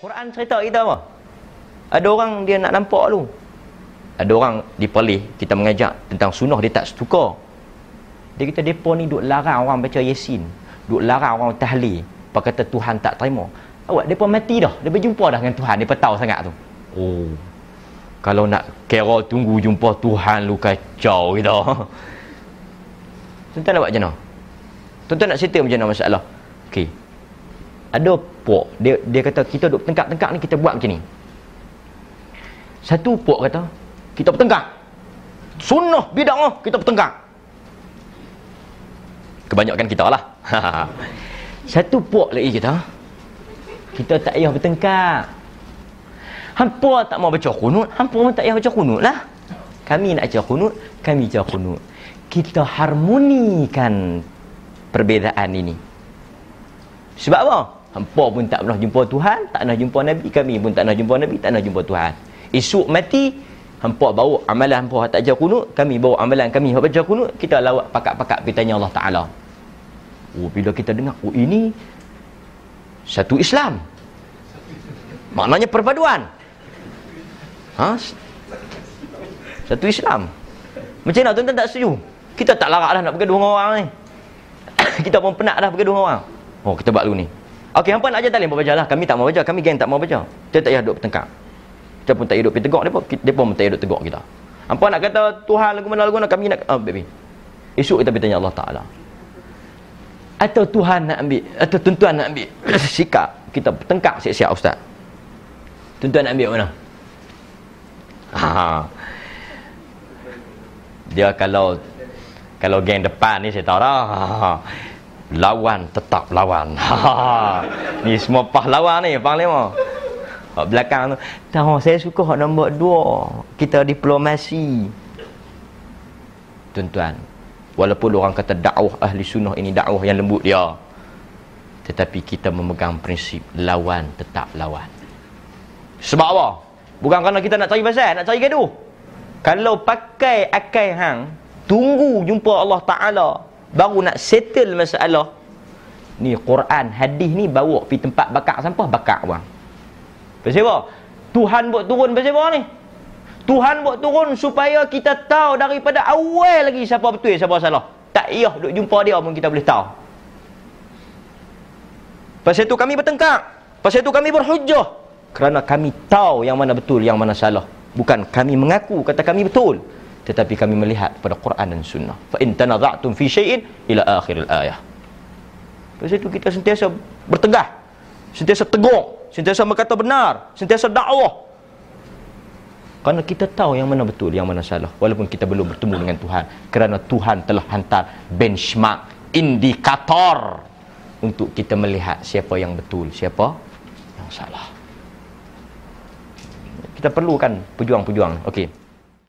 Quran cerita kita apa? Ada orang dia nak nampak tu. Ada orang diperlih kita mengajak tentang sunnah dia tak suka. Dia kata depa ni duk larang orang baca Yasin, duk larang orang tahlil, pak kata Tuhan tak terima. Awak depa mati dah, depa jumpa dah dengan Tuhan, depa tahu sangat tu. Oh. Kalau nak kira tunggu jumpa Tuhan lu kacau kita. Tuan-tuan nak buat macam mana? Tuan-tuan nak settle macam mana masalah? Okey ada puak dia dia kata kita duk tengkak-tengkak ni kita buat macam ni. Satu puak kata kita bertengkak sunnah bid'ah kita bertengkak kebanyakan kita lah. Satu puak lagi kita kita tak payah bertengkak hampa tak mau baca kunut hampa pun tak payah baca kunut lah. Kami nak baca kunut kami baca kunut. Kita harmonikan perbezaan ini. Sebab apa? Hampa pun tak pernah jumpa Tuhan, tak pernah jumpa Nabi. Kami pun tak pernah jumpa Nabi, tak pernah jumpa Tuhan. Esok mati, hampa bawa amalan hampa tak jauh kunut, kami bawa amalan kami hampa jauh kunut, kita lawak pakat-pakat pergi tanya Allah Ta'ala. Oh, bila kita dengar, oh ini satu Islam. Maknanya perpaduan. Ha? Satu Islam. Macam mana tuan-tuan tak setuju? Kita tak larak dah nak pergi dua orang ni. kita pun penat dah pergi dua orang. Oh, kita buat dulu ni. Okey, hampa nak ajar talim baca lah. Kami tak mau baca, kami geng tak mau baca. Kita tak payah duduk bertengkar. Kita pun tak duduk pergi tegak depa, depa pun tak duduk tegak kita. Hampa nak kata Tuhan lagu mana lagu mana kami nak oh, baby. Esok kita bertanya Allah Taala. Atau Tuhan nak ambil atau tuan-tuan nak ambil sikap kita bertengkar siap-siap ustaz. Tuan-tuan nak ambil mana? Ha. Dia kalau kalau geng depan ni saya tahu dah. Ha lawan tetap lawan. Ha. ni semua pahlawan ni, panglima. Hak belakang tu, tahu saya suka hak nombor dua. Kita diplomasi. Tuan-tuan, walaupun orang kata dakwah ahli sunnah ini dakwah yang lembut dia. Tetapi kita memegang prinsip lawan tetap lawan. Sebab apa? Bukan kerana kita nak cari pasal, nak cari gaduh. Kalau pakai akai hang, tunggu jumpa Allah Ta'ala baru nak settle masalah. Ni Quran hadis ni bawa pi tempat bakar sampah bakar bang pasal apa Tuhan buat turun pasal apa ni? Tuhan buat turun supaya kita tahu daripada awal lagi siapa betul siapa salah. Tak payah duk jumpa dia pun kita boleh tahu. Pasal tu kami bertengkar. Pasal tu kami berhujah. Kerana kami tahu yang mana betul yang mana salah. Bukan kami mengaku kata kami betul tetapi kami melihat pada Quran dan Sunnah. Fa in tanaza'tum fi syai'in ila akhiril ayah. Pasal itu kita sentiasa bertegah, sentiasa tegur, sentiasa berkata benar, sentiasa dakwah. Kerana kita tahu yang mana betul, yang mana salah. Walaupun kita belum bertemu dengan Tuhan. Kerana Tuhan telah hantar benchmark, indikator untuk kita melihat siapa yang betul, siapa yang salah. Kita perlukan pejuang-pejuang. Okey.